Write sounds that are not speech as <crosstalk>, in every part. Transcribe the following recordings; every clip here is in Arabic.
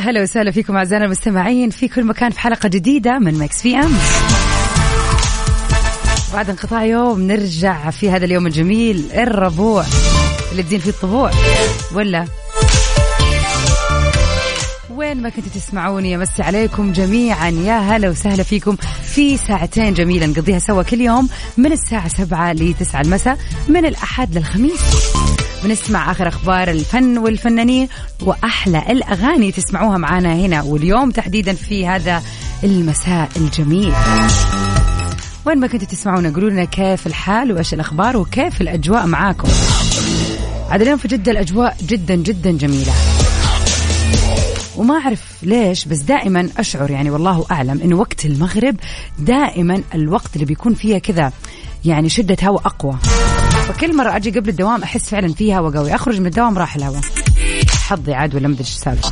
هلا وسهلا فيكم أعزائنا المستمعين في كل مكان في حلقة جديدة من Mix PM. بعد انقطاع يوم نرجع في هذا اليوم الجميل الربوع. اللي تزين فيه الطبوع ولا؟ وين ما كنتوا تسمعوني امسي عليكم جميعا. يا هلا وسهلا فيكم في ساعتين جميلة نقضيها سوا كل يوم من الساعة 7 ل 9 المساء من الأحد للخميس. بنسمع آخر أخبار الفن والفنانين وأحلى الأغاني تسمعوها معنا هنا واليوم تحديدا في هذا المساء الجميل. وين ما كنتوا تسمعونا قولوا لنا كيف الحال وإيش الأخبار وكيف الأجواء معاكم. عاد اليوم في جدة الأجواء جدا جدا جميلة. وما أعرف ليش بس دائما أشعر يعني والله أعلم أنه وقت المغرب دائما الوقت اللي بيكون فيها كذا يعني شدة هواء أقوى. فكل مرة أجي قبل الدوام أحس فعلا في هواء قوي أخرج من الدوام راح الهواء. حظي عاد ولا مدري إيش السالفة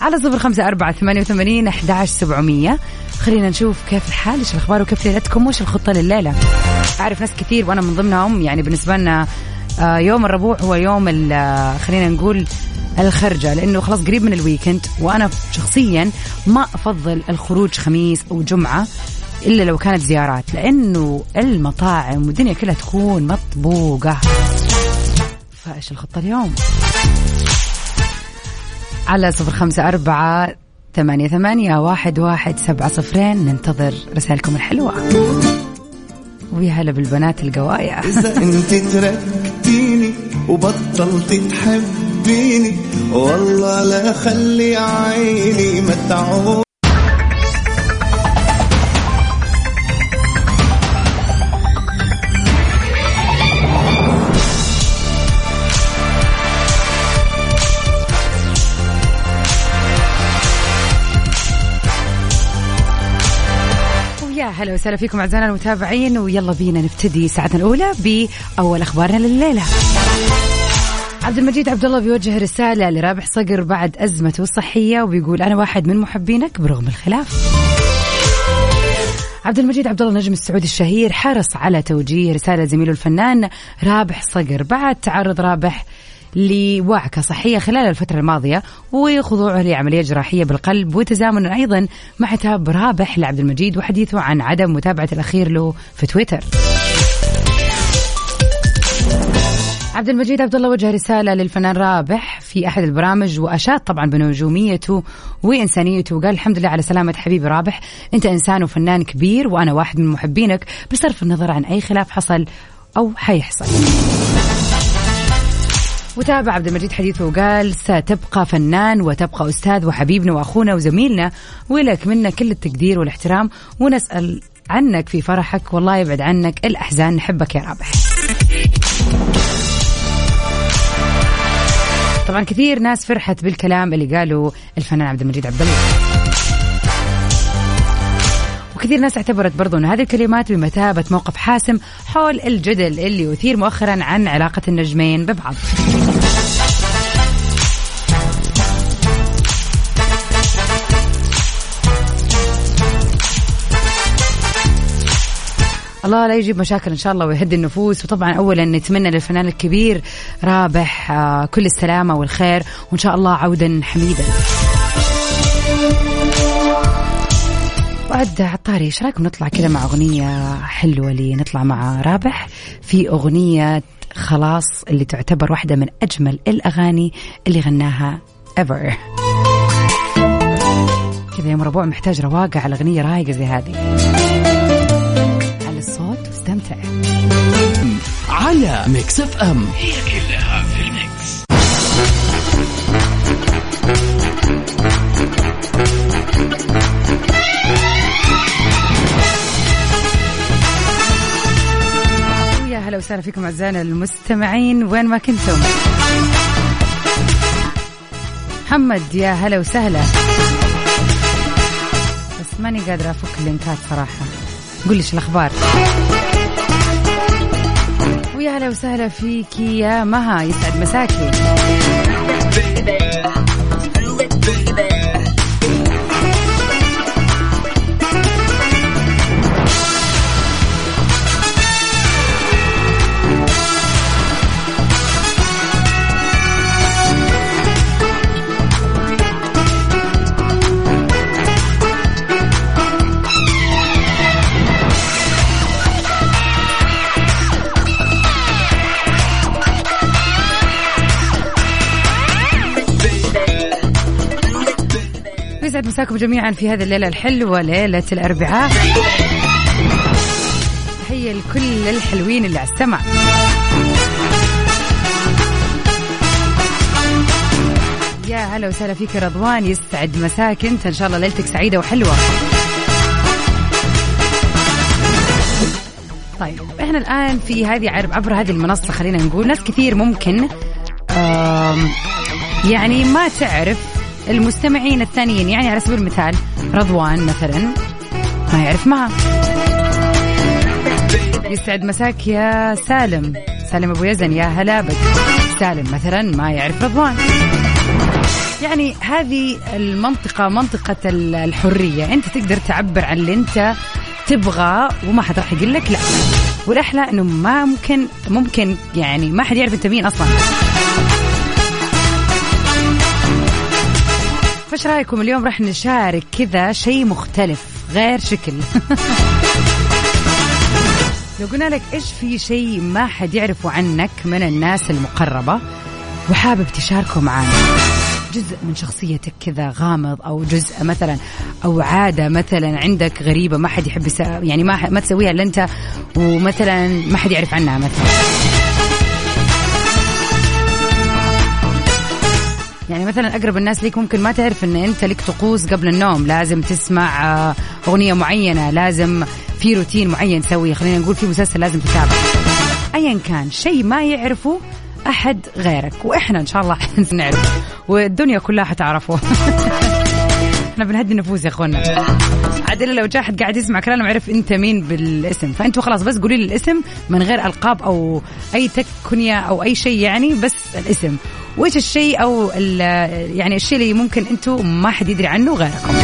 على صفر خمسة أربعة ثمانية وثمانين أحداش سبعمية. خلينا نشوف كيف الحال إيش الأخبار وكيف ليلتكم وش الخطة لليلة. أعرف ناس كثير وأنا من ضمنهم يعني بالنسبة لنا آه، يوم الربوع هو يوم آه، خلينا نقول الخرجة لأنه خلاص قريب من الويكند وأنا شخصيا ما أفضل الخروج خميس أو جمعة. إلا لو كانت زيارات لأنه المطاعم والدنيا كلها تكون مطبوقة. فإيش الخطة اليوم؟ على صفر خمسة أربعة ثمانية ثمانية واحد واحد سبعة صفرين. ننتظر رسائلكم الحلوة. ويا هلا بالبنات القوايا. إذا <laughs> أنت تركتيني وبطلت تحبيني والله لا خلي عيني ما هلا وسهلا فيكم أعزائنا المتابعين ويلا بينا نبتدي ساعتنا الأولى بأول أخبارنا لليلة. عبد المجيد عبد الله بيوجه رسالة لرابح صقر بعد أزمته الصحية وبيقول أنا واحد من محبينك برغم الخلاف. عبد المجيد عبد الله النجم السعودي الشهير حرص على توجيه رسالة زميله الفنان رابح صقر بعد تعرض رابح لوعكة صحية خلال الفترة الماضية وخضوعه لعملية جراحية بالقلب وتزامنا أيضا مع عتاب رابح لعبد المجيد وحديثه عن عدم متابعة الأخير له في تويتر. عبد المجيد عبد الله وجه رسالة للفنان رابح في أحد البرامج وأشاد طبعا بنجوميته وإنسانيته وقال الحمد لله على سلامة حبيبي رابح. أنت إنسان وفنان كبير وأنا واحد من محبينك بصرف النظر عن أي خلاف حصل أو حيحصل. وتابع عبد المجيد حديثه وقال ستبقى فنان وتبقى أستاذ وحبيبنا وأخونا وزميلنا ولك منا كل التقدير والاحترام ونسأل عنك في فرحك والله يبعد عنك الأحزان نحبك يا رابح. طبعا كثير ناس فرحت بالكلام اللي قاله الفنان عبد المجيد عبد الله. وكثير ناس اعتبرت برضو أن هذه الكلمات بمثابة موقف حاسم حول الجدل اللي يثير مؤخرا عن علاقة النجمين ببعض. الله لا يجيب مشاكل إن شاء الله ويهدي النفوس. وطبعا اولا نتمنى للفنان الكبير رابح آه، كل السلامة والخير وإن شاء الله عودا حميدا. وعد عطاري إيش رأيكم نطلع كذا مع أغنية حلوة لي؟ نطلع مع رابح في أغنية خلاص اللي تعتبر واحدة من أجمل الأغاني اللي غناها ايفر كذا يوم ربوع محتاج رواقة على أغنية رايقة زي هذه. على Mix FM. هي كلها في ال mix. يا هلا وسهلا فيكم أعزائنا المستمعين. وين ما كنتم. محمد يا هلا وسهلا. بس ماني قادرة أفك اللينكات صراحة. قول شو الأخبار. ويا هلا وسهلا فيكي يا مها يسعد مساكي. مساكم جميعا في هذه الليلة الحلوة ليلة الأربعاء. تحية لكل الحلوين اللي على السمع يا هلا وسهلا فيك رضوان يسعد مساك انت إن شاء الله ليلتك سعيدة وحلوة. طيب إحنا الآن في هذه عبر هذه المنصة خلينا نقول ناس كثير ممكن يعني ما تعرف المستمعين الثانيين يعني على سبيل المثال رضوان مثلا ما يعرف معها يسعد مساك يا سالم. سالم أبو يزن يا هلا بك. سالم مثلا ما يعرف رضوان. يعني هذه المنطقة منطقة الحرية. أنت تقدر تعبر عن اللي أنت تبغى وما حد راح يقول لك لا. والأحلى أنه ما ممكن ممكن يعني ما حد يعرف أنت مين أصلا. فايش رأيكم؟ اليوم راح نشارك كذا شيء مختلف غير شكل. <laughs> لو قلنا لك إيش في شيء ما حد يعرفه عنك من الناس المقربة وحابب تشاركه معانا؟ جزء من شخصيتك كذا غامض أو جزء مثلا أو عادة مثلا عندك غريبة ما حد يحب يعني ما ما تسويها إلا أنت ومثلا ما حد يعرف عنها مثلا. يعني مثلا أقرب الناس ليك ممكن ما تعرف إن أنت لك طقوس قبل النوم. لازم تسمع آه، أغنية معينة. لازم في روتين معين تسويه. خلينا نقول في مسلسل لازم تتابعه. ايا كان شيء ما يعرفه أحد غيرك. وإحنا إن شاء الله <laughs> نعرف. والدنيا كلها حتعرفه. <laughs> إحنا بنهدي النفوس يا اخوانا عاد لو جاء حد قاعد يسمع كلامنا وعرف أنت مين بالاسم. فأنتوا خلاص بس قولي لي الاسم من غير ألقاب أو أي تكنية أو أي شيء يعني بس الاسم. وإيش الشيء أو يعني الشيء اللي ممكن أنتم ما حد يدري عنه غيركم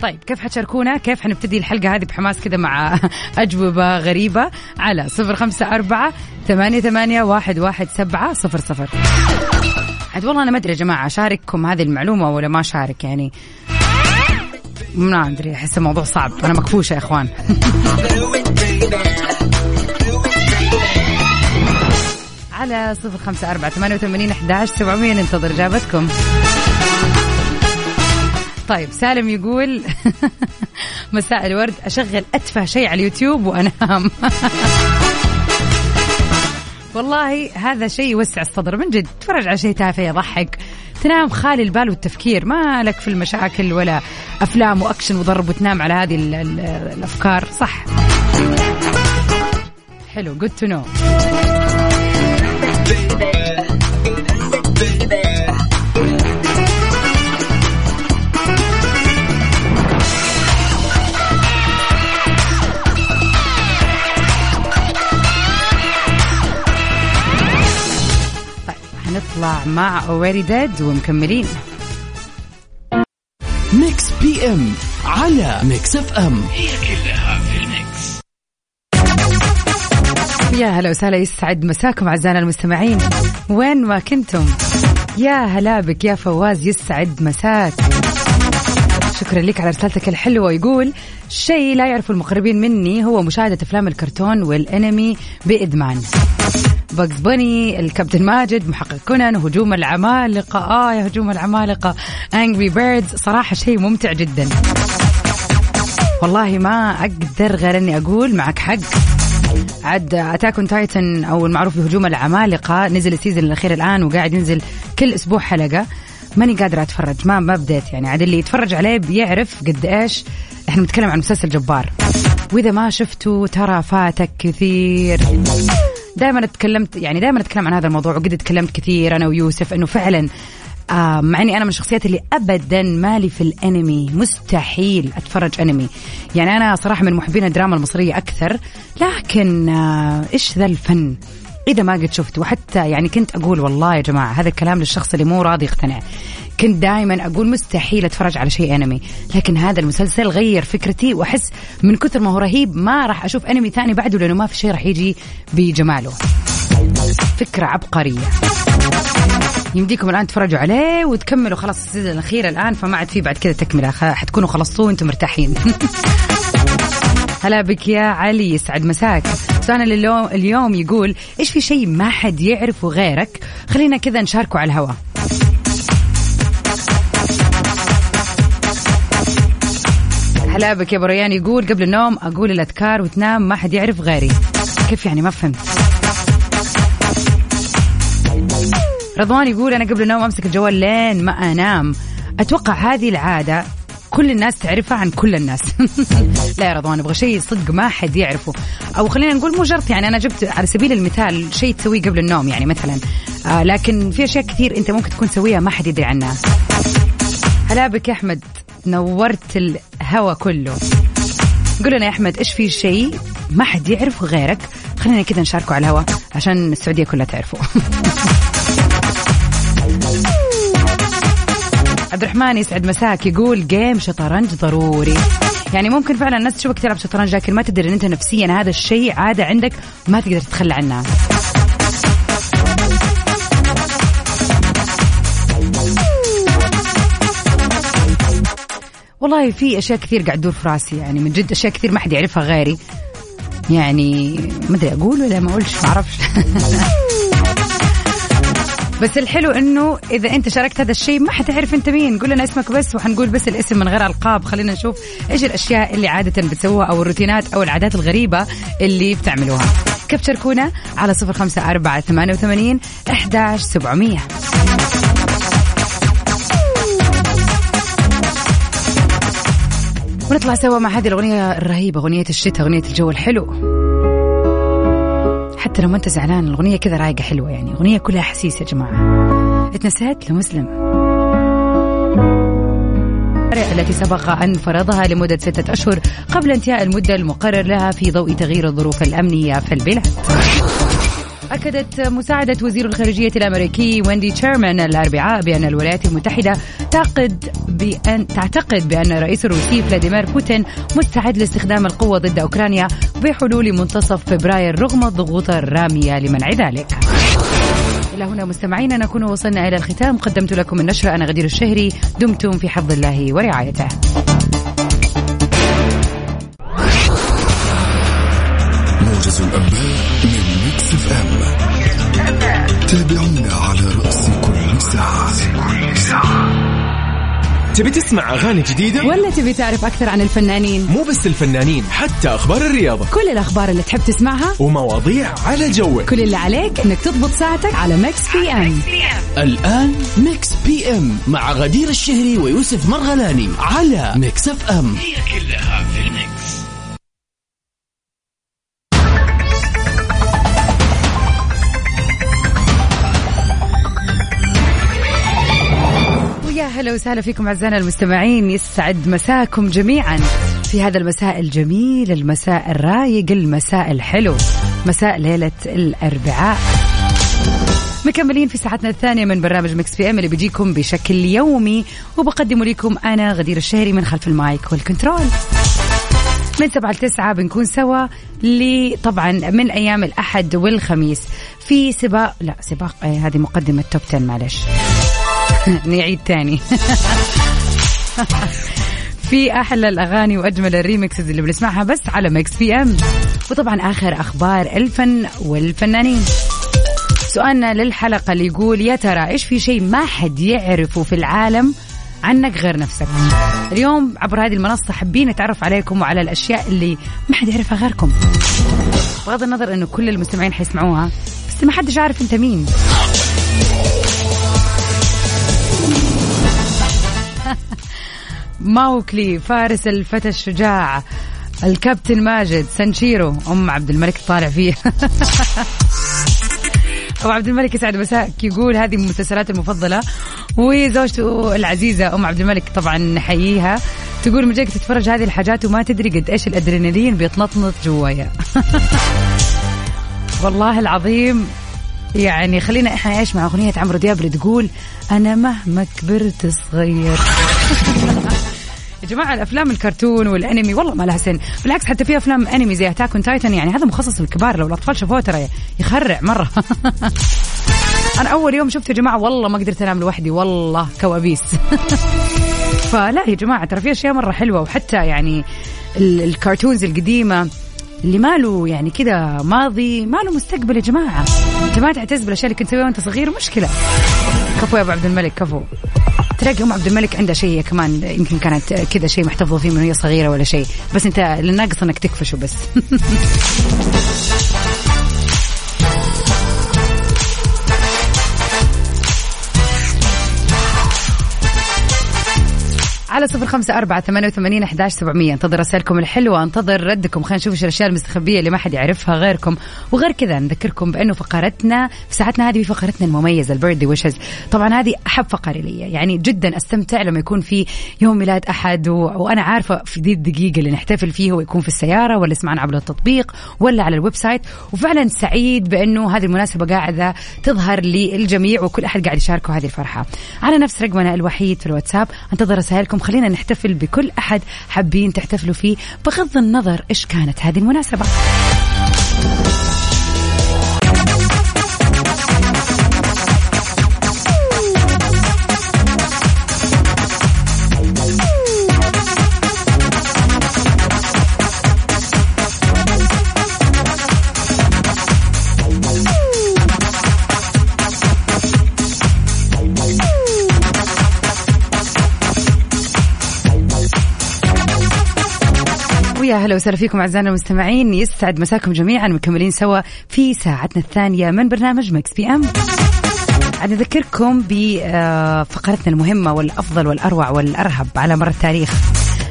طيب كيف حتشاركونا؟ كيف حنبتدي الحلقة هذه بحماس كذا مع <laughs> أجوبة غريبة؟ على صفر خمسة أربعة ثمانية, ثمانية واحد, واحد سبعة صفر صفر. عاد والله أنا ما أدري يا جماعة أشارككم هذه المعلومة ولا ما أشارك يعني؟ ما أدري أحس الموضوع صعب. أنا مكفوشة يا إخوان. على صفر خمسة أربعة ثمانية وثمانين أحداش سبعمية ننتظر إجابتكم. طيب سالم يقول <laughs> مساء الورد أشغل أتفه شيء على اليوتيوب وأنام. والله هذا شيء يوسع الصدر من جد. تفرج على شيء تافه يضحك. تنام خالي البال والتفكير. ما لك في المشاكل ولا أفلام وأكشن وضرب وتنام على هذه الأفكار. صح. حلو. Good to know. نطلع مع Already Dead ومكملين. Mix PM على Mix FM. هي كلها في ال mix. يا هلا وسهلا يسعد مساكم أعزائنا المستمعين. وين ما كنتم. يا هلا بك يا فواز يسعد مساك. شكرا لك على رسالتك الحلوة. يقول شيء لا يعرفه المقربين مني هو مشاهدة أفلام الكرتون والأنمي بإدمان. Bugs Bunny الكابتن ماجد محقق كونان هجوم العمالقة. آه يا هجوم العمالقة. Angry Birds صراحة شيء ممتع جدا. والله ما أقدر غير أني أقول معك حق. عاد Attack Titan أو المعروف بهجوم العمالقة نزل ال season الأخير الآن وقاعد ينزل كل أسبوع حلقة. ماني قادرة أتفرج ما ما بديت يعني. عاد اللي يتفرج عليه بيعرف قد إيش إحنا بنتكلم عن مسلسل جبار. وإذا ما شفته ترى فاتك كثير. دائما تكلمت يعني دائما اتكلم عن هذا الموضوع وقد تكلمت كثير أنا ويوسف إنه فعلا آه مع إني أنا من الشخصيات اللي ابدا مالي في الأنمي مستحيل أتفرج أنمي. يعني أنا صراحة من محبين الدراما المصرية أكثر لكن آه إيش ذا الفن؟ إذا ما قد شفت وحتى يعني كنت أقول والله يا جماعة هذا الكلام للشخص اللي مو راضي يقتنع. كنت دائما أقول مستحيل أتفرج على شيء أنمي لكن هذا المسلسل غير فكرتي وأحس من كثر ما هو رهيب ما راح أشوف أنمي ثاني بعده لأنه ما في شيء راح يجي بجماله. فكرة عبقرية. يمديكم الآن تفرجوا عليه وتكملوا خلاص ال season الأخير الآن فما عاد في بعد كذا تكملة حتكونوا خلصتوه وأنتم مرتاحين. <laughs> هلا بك يا علي يسعد مساك. سؤالنا اليوم يقول إيش في شيء ما حد يعرفه غيرك؟ خلينا كذا نشاركه على الهواء. هلا بك يا بريان يقول قبل النوم أقول الأذكار وتنام ما حد يعرف غيري. كيف يعني؟ ما فهمت. رضوان يقول أنا قبل النوم أمسك الجوال لين ما أنام. أتوقع هذه العادة كل الناس تعرفها عن كل الناس. <laughs> لا يا رضوان أبغى شيء صدق ما حد يعرفه. أو خلينا نقول مو شرط يعني أنا جبت على سبيل المثال شيء تسويه قبل النوم يعني مثلا. آه لكن في أشياء كثير أنت ممكن تكون تسويها ما حد يدري عنها. هلا بك يا أحمد. نورت الهوى كله. قول لنا يا أحمد إيش في شيء ما حد يعرفه غيرك؟ خلينا كذا نشاركه على الهواء عشان السعودية كلها تعرفه. <laughs> عبد الرحمن يسعد مساك يقول جيم شطرنج ضروري. يعني ممكن فعلا الناس تشوفك تلعب شطرنج لكن ما تدري إن أنت نفسيا هذا الشيء عادة عندك ما تقدر تتخلى عنها والله في أشياء كثير قاعد تدور في راسي يعني من جد أشياء كثير ما حد يعرفها غيري. يعني ما أدري أقول ولا ما أقولش ما أعرفش. <laughs> بس الحلو إنه إذا أنت شاركت هذا الشيء ما حتعرف أنت مين. قول لنا اسمك بس وحنقول بس الاسم من غير ألقاب. خلينا نشوف إيش الأشياء اللي عادة بتسووها أو الروتينات أو العادات الغريبة اللي بتعملوها. كيف تشاركونا على صفر خمسة أربعة ثمانية وثمانين أحداش سبعمية. ونطلع سوا مع هذه الأغنية الرهيبة أغنية الشتاء أغنية الجو الحلو. حتى لو ما أنت زعلان الأغنية كذا رايقة حلوة يعني أغنية كلها احاسيس يا جماعة. اتنسيت؟ لمسلم التي سبق أن فرضها لمدة ستة أشهر قبل انتهاء المدة المقرر لها في ضوء تغيير الظروف الأمنية في البلاد. أكدت مساعدة وزير الخارجية الأمريكي ويندي تشيرمان الأربعاء بأن الولايات المتحدة تعقد بأن تعتقد بأن الرئيس الروسي فلاديمير بوتين مستعد لاستخدام القوة ضد أوكرانيا بحلول منتصف فبراير رغم الضغوط الرامية لمنع ذلك. إلى هنا مستمعينا نكون وصلنا إلى الختام. قدمت لكم النشرة أنا غدير الشهري. دمتم في حفظ الله ورعايته. موجز الأنباء من Mix FM تابعونا على رأس كل ساعة. تبي تسمع أغاني جديدة؟ ولا تبي تعرف أكثر عن الفنانين؟ مو بس الفنانين حتى أخبار الرياضة. كل الأخبار اللي تحب تسمعها؟ ومواضيع على جوك. كل اللي عليك إنك تضبط ساعتك على Mix PM. الآن Mix PM مع غدير الشهري ويوسف مرغلاني على Mix FM. ويا هلا وسهلا فيكم أعزائنا المستمعين. يسعد مساكم جميعا. في هذا المساء الجميل المساء الرايق المساء الحلو مساء ليلة الأربعاء. مكملين في ساعتنا الثانية من برنامج Mix PM اللي بيجيكم بشكل يومي وبقدمه لكم أنا غدير الشهري من خلف المايك وال control. من سبعة لتسعة بنكون سوا طبعا من أيام الأحد والخميس. في سباق لا سباق آه هذه مقدمة top 10 معلش. <laughs> نعيد تاني. <laughs> في أحلى الأغاني وأجمل ال remixes اللي بنسمعها بس على Mix PM وطبعا آخر أخبار الفن والفنانين. سؤالنا للحلقة اللي يقول يا ترى إيش في شيء ما حد يعرفه في العالم عنك غير نفسك؟ اليوم عبر هذه المنصة حابين نتعرف عليكم وعلى الأشياء اللي ما حد يعرفها غيركم. بغض النظر أنه كل المستمعين حيسمعوها بس ما حدش عارف أنت مين. <laughs> ماوكلي فارس الفتى الشجاع الكابتن ماجد سانشيرو أم عبد الملك طالع فيه. <laughs> ابو عبد الملك يسعد مساك يقول هذه من المسلسلات المفضلة وزوجته العزيزة أم عبد الملك طبعا نحييها تقول من جاك تتفرج هذه الحاجات وما تدري قد إيش الأدرينالين بيتنطنط جوايا. <laughs> والله العظيم يعني خلينا إحنا إيش مع أغنية عمرو دياب اللي تقول أنا مهما كبرت صغير. <laughs> يا جماعة الأفلام الكرتون والأنمي والله ما لها سن. بالعكس حتى في أفلام أنمي زي Attack Titan يعني هذا مخصص للكبار لو الأطفال شافوه ترى يخرع مرة. <laughs> أنا أول يوم شفته يا جماعة والله ما قدرت أنام لوحدي والله كوابيس. <laughs> فلا يا جماعة ترى في أشياء مرة حلوة وحتى يعني الكرتونز القديمة اللي ماله يعني كذا ماضي ماله مستقبل يا جماعة. انت ما تعتز بالأشياء اللي كنت تسويها وانت صغير مشكلة. كفو يا أبو عبد الملك كفو. تلاقي أم عبد الملك عندها شيء كمان يمكن كانت كذا شيء محتفظة فيه من وهي صغيرة ولا شيء. بس أنت الناقص إنك تكفشه بس. <laughs> على صفر خمسة أربعة ثمانية وثمانين أحداش سبعمية. انتظر رسائلكم الحلوة انتظر ردكم. خلينا نشوف إيش الأشياء المستخبية اللي ما حد يعرفها غيركم. وغير كذا نذكركم بأنه فقرتنا في ساعتنا هذه في فقرتنا المميزة ال birthday wishes طبعا هذه أحب فقرة لي. يعني جدا أستمتع لما يكون في يوم ميلاد أحد و... وأنا عارفة في دي الدقيقة اللي نحتفل فيه ويكون في السيارة ولا يسمعنا عبر التطبيق ولا على ال website. وفعلا سعيد بأنه هذه المناسبة قاعدة تظهر للجميع وكل أحد قاعد يشاركه هذه الفرحة. على نفس رقمنا الوحيد في الواتساب انتظر رسائلكم خلينا نحتفل بكل أحد حابين تحتفلوا فيه بغض النظر إيش كانت هذه المناسبة. ويا هلا وسهلا فيكم أعزائنا المستمعين. يسعد مساكم جميعا. مكملين سوا في ساعتنا الثانية من برنامج مكس بي أم. عاد نذكركم بفقرتنا المهمة والأفضل والأروع والأرهب على مر التاريخ.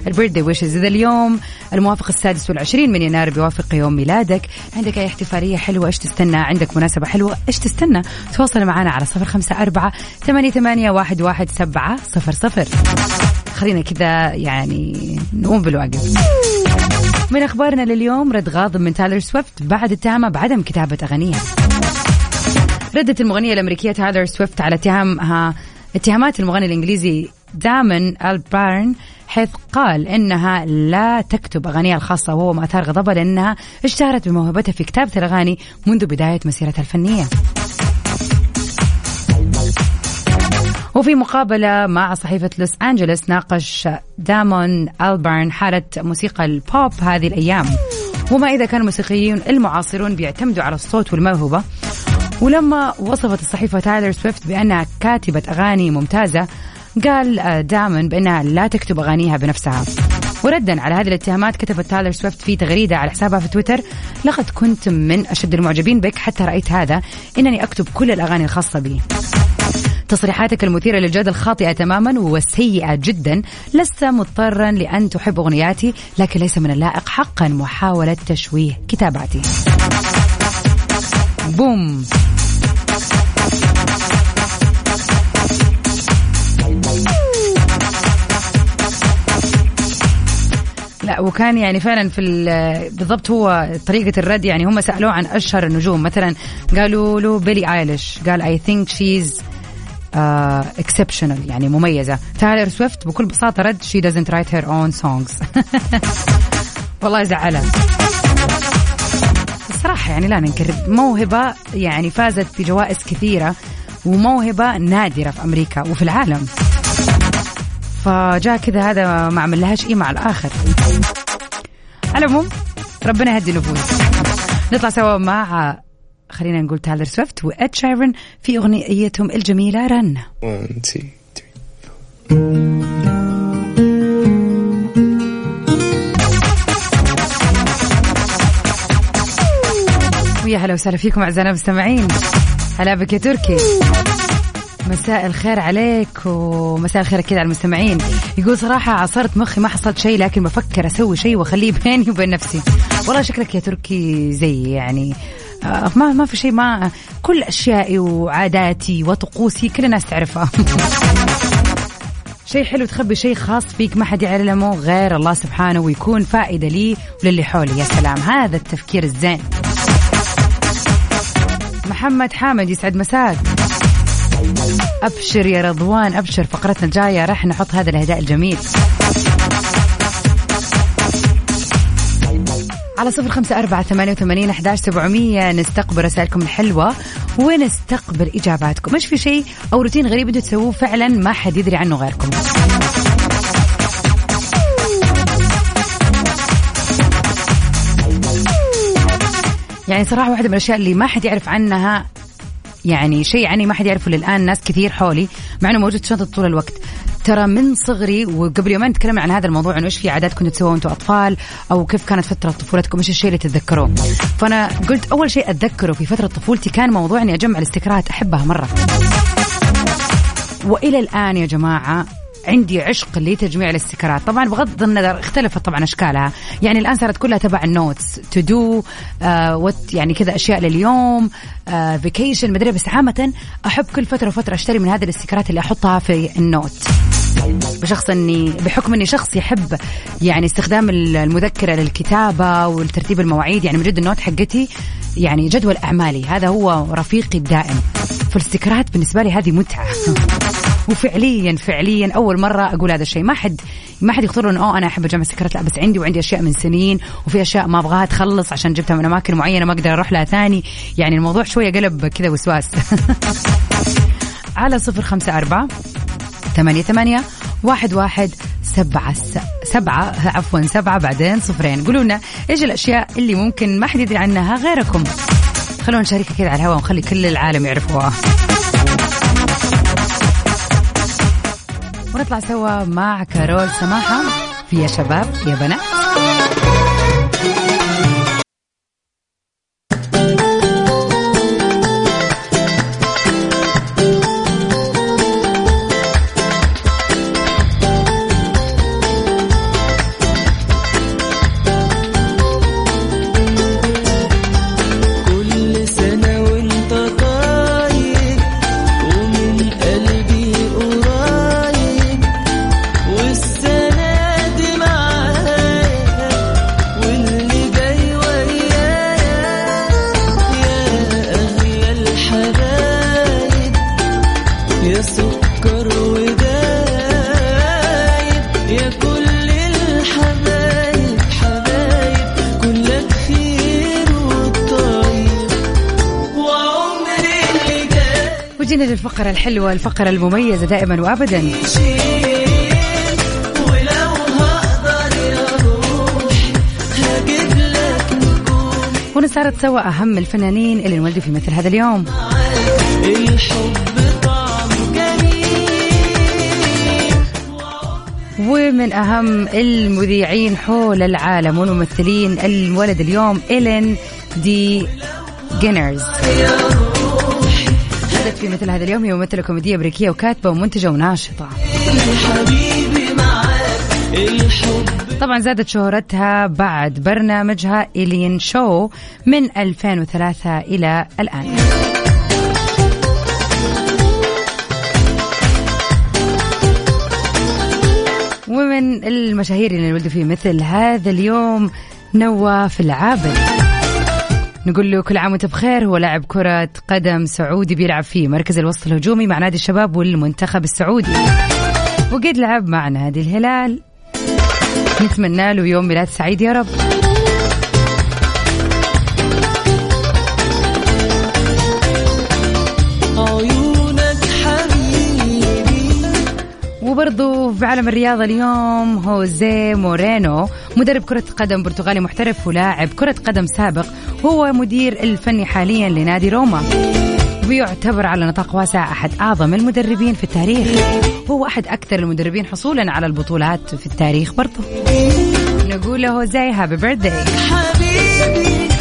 ال birthday wishes. إذا اليوم الموافق السادس والعشرين من يناير بيوافق يوم ميلادك. عندك أي احتفالية حلوة؟ إيش تستنى؟ عندك مناسبة حلوة؟ إيش تستنى؟ تواصل معنا على صفر خمسة أربعة ثمانية, ثمانية واحد, واحد سبعة صفر صفر. خلينا كذا يعني نقوم بالواجب من أخبارنا لليوم رد غاضب من تايلر سويفت بعد اتهامها بعدم كتابة اغانيها ردت المغنية الأمريكية تايلر سويفت على اتهامها اتهامات المغني الإنجليزي دامون ألبرن حيث قال إنها لا تكتب أغانيها الخاصة وهو ما اثار غضبها لأنها اشتهرت بموهبتها في كتابة الأغاني منذ بداية مسيرتها الفنية. وفي مقابلة مع صحيفة لوس أنجلوس ناقش دامون ألبرن حالة موسيقى البوب هذه الأيام وما إذا كان الموسيقيين المعاصرون بيعتمدوا على الصوت والموهبة ولما وصفت الصحيفة تايلر سويفت بأنها كاتبة أغاني ممتازة قال دامون بأنها لا تكتب أغانيها بنفسها. وردا على هذه الاتهامات كتبت تايلر سويفت في تغريدة على حسابها في تويتر لقد كنت من أشد المعجبين بك حتى رأيت هذا إنني أكتب كل الأغاني الخاصة بي. تصريحاتك المثيرة للجدل خاطئة تماما وسيئة جدا لست مضطرا لأن تحب أغنياتي لكن ليس من اللائق حقا محاولة تشويه كتاباتي. بوم. لا وكان يعني فعلا في بالضبط هو طريقة الرد يعني هم سألوه عن أشهر النجوم. مثلا قالوا له بيلي آيليش قال I think she's exceptional يعني مميزة. تايلر سويفت بكل بساطة رد she doesn't write her own songs. <laughs> والله زعلها الصراحة يعني لا ننكر موهبة يعني فازت بجوائز كثيرة وموهبة نادرة في أمريكا وفي العالم. فجاء كذا هذا ما عمل لهاش إيه مع الآخر. على العموم ربنا يهدي النفوس نطلع سوا مع خلينا نقول تايلر سويفت وإد شيرن في أغنيتهم الجميلة Run ويا هلا وسهلا فيكم أعزائنا المستمعين. هلا بك يا تركي. مساء الخير عليك ومساء الخير كذا على المستمعين. يقول صراحة عصرت مخي ما حصلت شيء لكن بفكر أسوي شيء وأخليه <laughs> بيني وبين نفسي. والله شكلك يا تركي زي يعني آه، ما ما في شيء ما كل أشيائي وعاداتي وطقوسي كل الناس تعرفها. <laughs> شيء حلو تخبي شيء خاص فيك ما حد يعلمه غير الله سبحانه ويكون فائدة لي وللي حولي. يا سلام هذا التفكير الزين. محمد حامد يسعد مساك. أبشر يا رضوان أبشر فقرتنا الجاية راح نحط هذا الهداء الجميل. على صفر خمسة أربعة ثمانية وثمانين أحداش سبعمية نستقبل رسائلكم الحلوة ونستقبل إجاباتكم. مش في شيء أو روتين غريب أنتوا تسووه فعلا ما حد يدري عنه غيركم. يعني صراحة واحدة من الأشياء اللي ما حد يعرف عنها يعني شيء عني ما حد يعرفه للآن ناس كثير حولي مع أنه موجود في شنطة طول الوقت. ترى من صغري وقبل يومين تكلمنا عن هذا الموضوع انه إيش في عادات كنتوا تسووها وأنتم أطفال أو كيف كانت فترة طفولتكم إيش الشيء اللي تتذكروه. فأنا قلت أول شيء أتذكره في فترة طفولتي كان موضوع إني أجمع الاستكرات أحبها مرة. وإلى الآن يا جماعة عندي عشق لتجميع الاستيكرات طبعا بغض النظر اختلفت طبعا أشكالها. يعني الآن صارت كلها تبع ال notes. to do what يعني كذا أشياء لليوم vacation آه مدري بس عامه أحب كل فترة وفترة أشتري من هذه الاستيكرات اللي أحطها في ال note. بشخص اني بحكم إني شخص يحب يعني استخدام المذكرة للكتابة والترتيب المواعيد يعني من جد ال note حقتي يعني جدول أعمالي. هذا هو رفيقي الدائم. فالاستيكرات بالنسبة لي هذه متعة. <laughs> وفعليا فعليا أول مرة أقول هذا الشيء. ما حد ما حد يخطر انه أنا أحب اجمع سكرات لا بس عندي وعندي أشياء من سنين وفي أشياء ما أبغاها تخلص عشان جبتها من أماكن معينة ما أقدر أروح لها ثاني. يعني الموضوع شوية قلب كذا وسواس. <laughs> على صفر خمسة أربعة ثمانية ثمانية واحد واحد سبعة سبعة عفوا سبعة بعدين صفرين. قولوا لنا إيش الأشياء اللي ممكن ما حد يدري عنها غيركم. خلونا نشاركها كذا على الهواء ونخلي كل العالم يعرفوها. ونطلع سوا مع كارول سماحة. في يا شباب يا بنات. وجينا للفقرة الحلوة الفقرة المميزة دائما وابدا. ونستعرض سوا أهم الفنانين اللي انولدوا في مثل هذا اليوم. ومن أهم المذيعين حول العالم والممثلين المولد اليوم إيلين دي جينرز. في مثل هذا اليوم هي ممثلة كوميدية أمريكية وكاتبة ومنتجة وناشطة. طبعا زادت شهرتها بعد برنامجها إلين شو من 2003 إلى الآن. ومن المشاهير اللي ولدوا في مثل هذا اليوم نواف العابد. نقول له كل عام وانت بخير هو لاعب كرة قدم سعودي بيلعب في مركز الوسط الهجومي مع نادي الشباب والمنتخب السعودي. وقد لعب مع نادي الهلال نتمنى له يوم ميلاد سعيد يا رب. عيونك حبيبي. وبرضو في عالم الرياضة اليوم هوزيه مورينو مدرب كرة قدم برتغالي محترف ولاعب كرة قدم سابق هو مدير الفني حاليا لنادي روما. ويعتبر على نطاق واسع أحد أعظم المدربين في التاريخ. هو أحد أكثر المدربين حصولا على البطولات في التاريخ برضو. نقول له هوزيه هابي بيرثداي حبيبي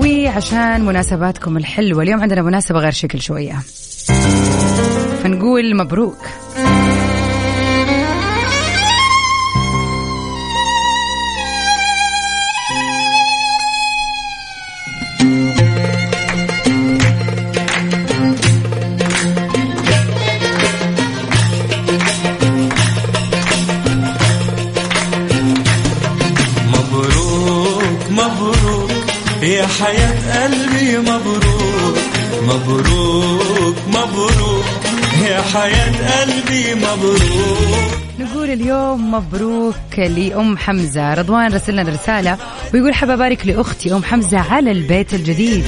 وعشان مناسباتكم الحلوة اليوم عندنا مناسبة غير شكل شوية. فنقول مبروك. مبروك. يا حياة قلبي مبروك. نقول اليوم مبروك لأم حمزة. رضوان رسل لنا رسالة ويقول حابة أبارك لأختي أم حمزة على البيت الجديد.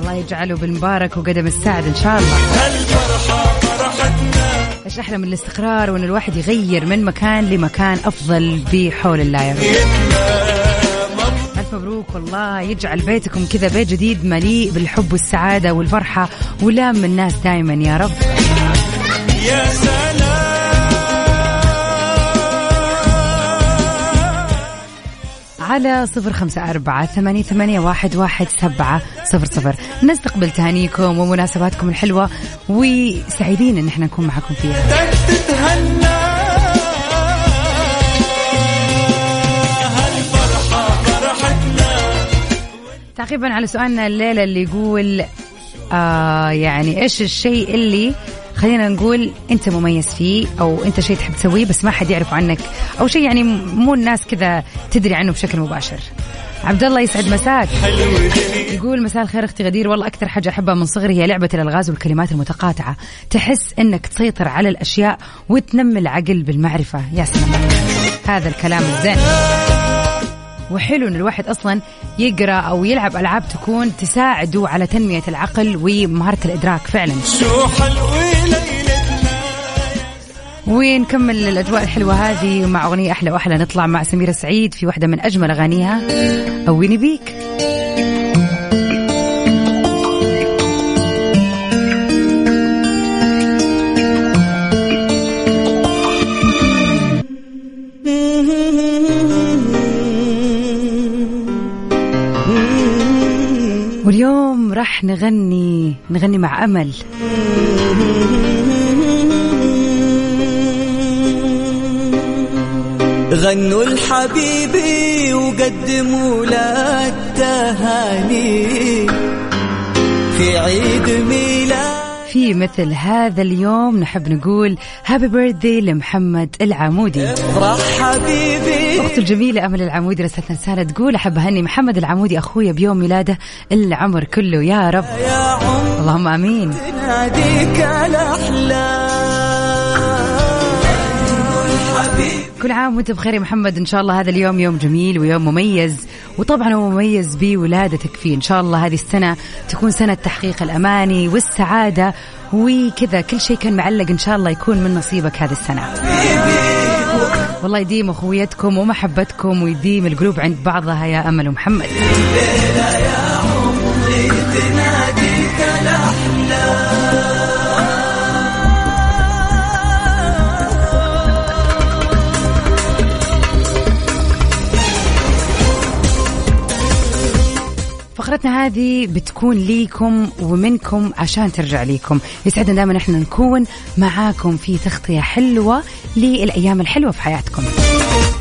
الله يجعله بالمبارك وقدم السعد إن شاء الله. إيش أحلى من الاستقرار وإن الواحد يغير من مكان لمكان أفضل بحول الله. يا رب مبروك والله. يجعل بيتكم كذا بيت جديد مليء بالحب والسعادة والفرحة ولام الناس دائما يا رب. يا سلام. على صفر خمسة أربعة ثمانية, ثمانية واحد, واحد سبعة صفر صفر. نستقبل تهانيكم ومناسباتكم الحلوة وسعيدين إن إحنا نكون معكم فيها. تعقيبا على سؤالنا الليلة اللي يقول آه يعني إيش الشيء اللي خلينا نقول أنت مميز فيه أو أنت شيء تحب تسويه بس ما حد يعرف عنك؟ أو شيء يعني مو الناس كذا تدري عنه بشكل مباشر. عبد الله يسعد مساك. يقول مساء الخير أختي غدير. والله أكثر حاجة أحبها من صغري هي لعبة الألغاز والكلمات المتقاطعة. تحس إنك تسيطر على الأشياء وتنمي العقل بالمعرفة. يا سلام. هذا الكلام الزين وحلو إن الواحد أصلا يقرأ أو يلعب ألعاب تكون تساعده على تنمية العقل ومهارة الإدراك فعلا. شو ليلتنا. ونكمل الأجواء الحلوة هذه مع أغنية أحلى وأحلى. نطلع مع سميرة سعيد في واحدة من أجمل أغانيها. اويني بيك. واليوم راح نغني نغني مع أمل. غنوا لحبيبي وقدموا له التهاني. في عيد ميلاد في مثل هذا اليوم نحب نقول هابي بيرثدي لمحمد العمودي. افرح حبيبي. اخته الجميلة أمل العمودي رسلتنا رسالة تقول أحب أهني محمد العمودي أخويا بيوم ميلاده العمر كله. يا رب. يا اللهم آمين. الأحلام. كل عام وانت بخير يا محمد. إن شاء الله هذا اليوم يوم جميل ويوم مميز. وطبعا هو مميز بولادتك فيه. إن شاء الله هذه السنة تكون سنة تحقيق الأماني والسعادة. وكذا كل شيء كان معلق. إن شاء الله يكون من نصيبك هذه السنة. والله يديم أخويتكم ومحبتكم ويديم القلوب عند بعضها يا أمل ومحمد فقرتنا هذه بتكون ليكم ومنكم عشان ترجع ليكم. يسعدنا دائما إحنا نكون معاكم في تغطية حلوة للأيام الحلوة في حياتكم.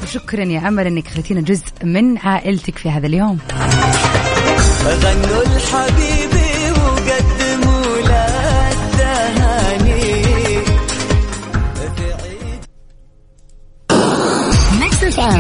وشكرا يا أمل أنك خليتينا جزء من عائلتك في هذا اليوم. غنوا الحبيبي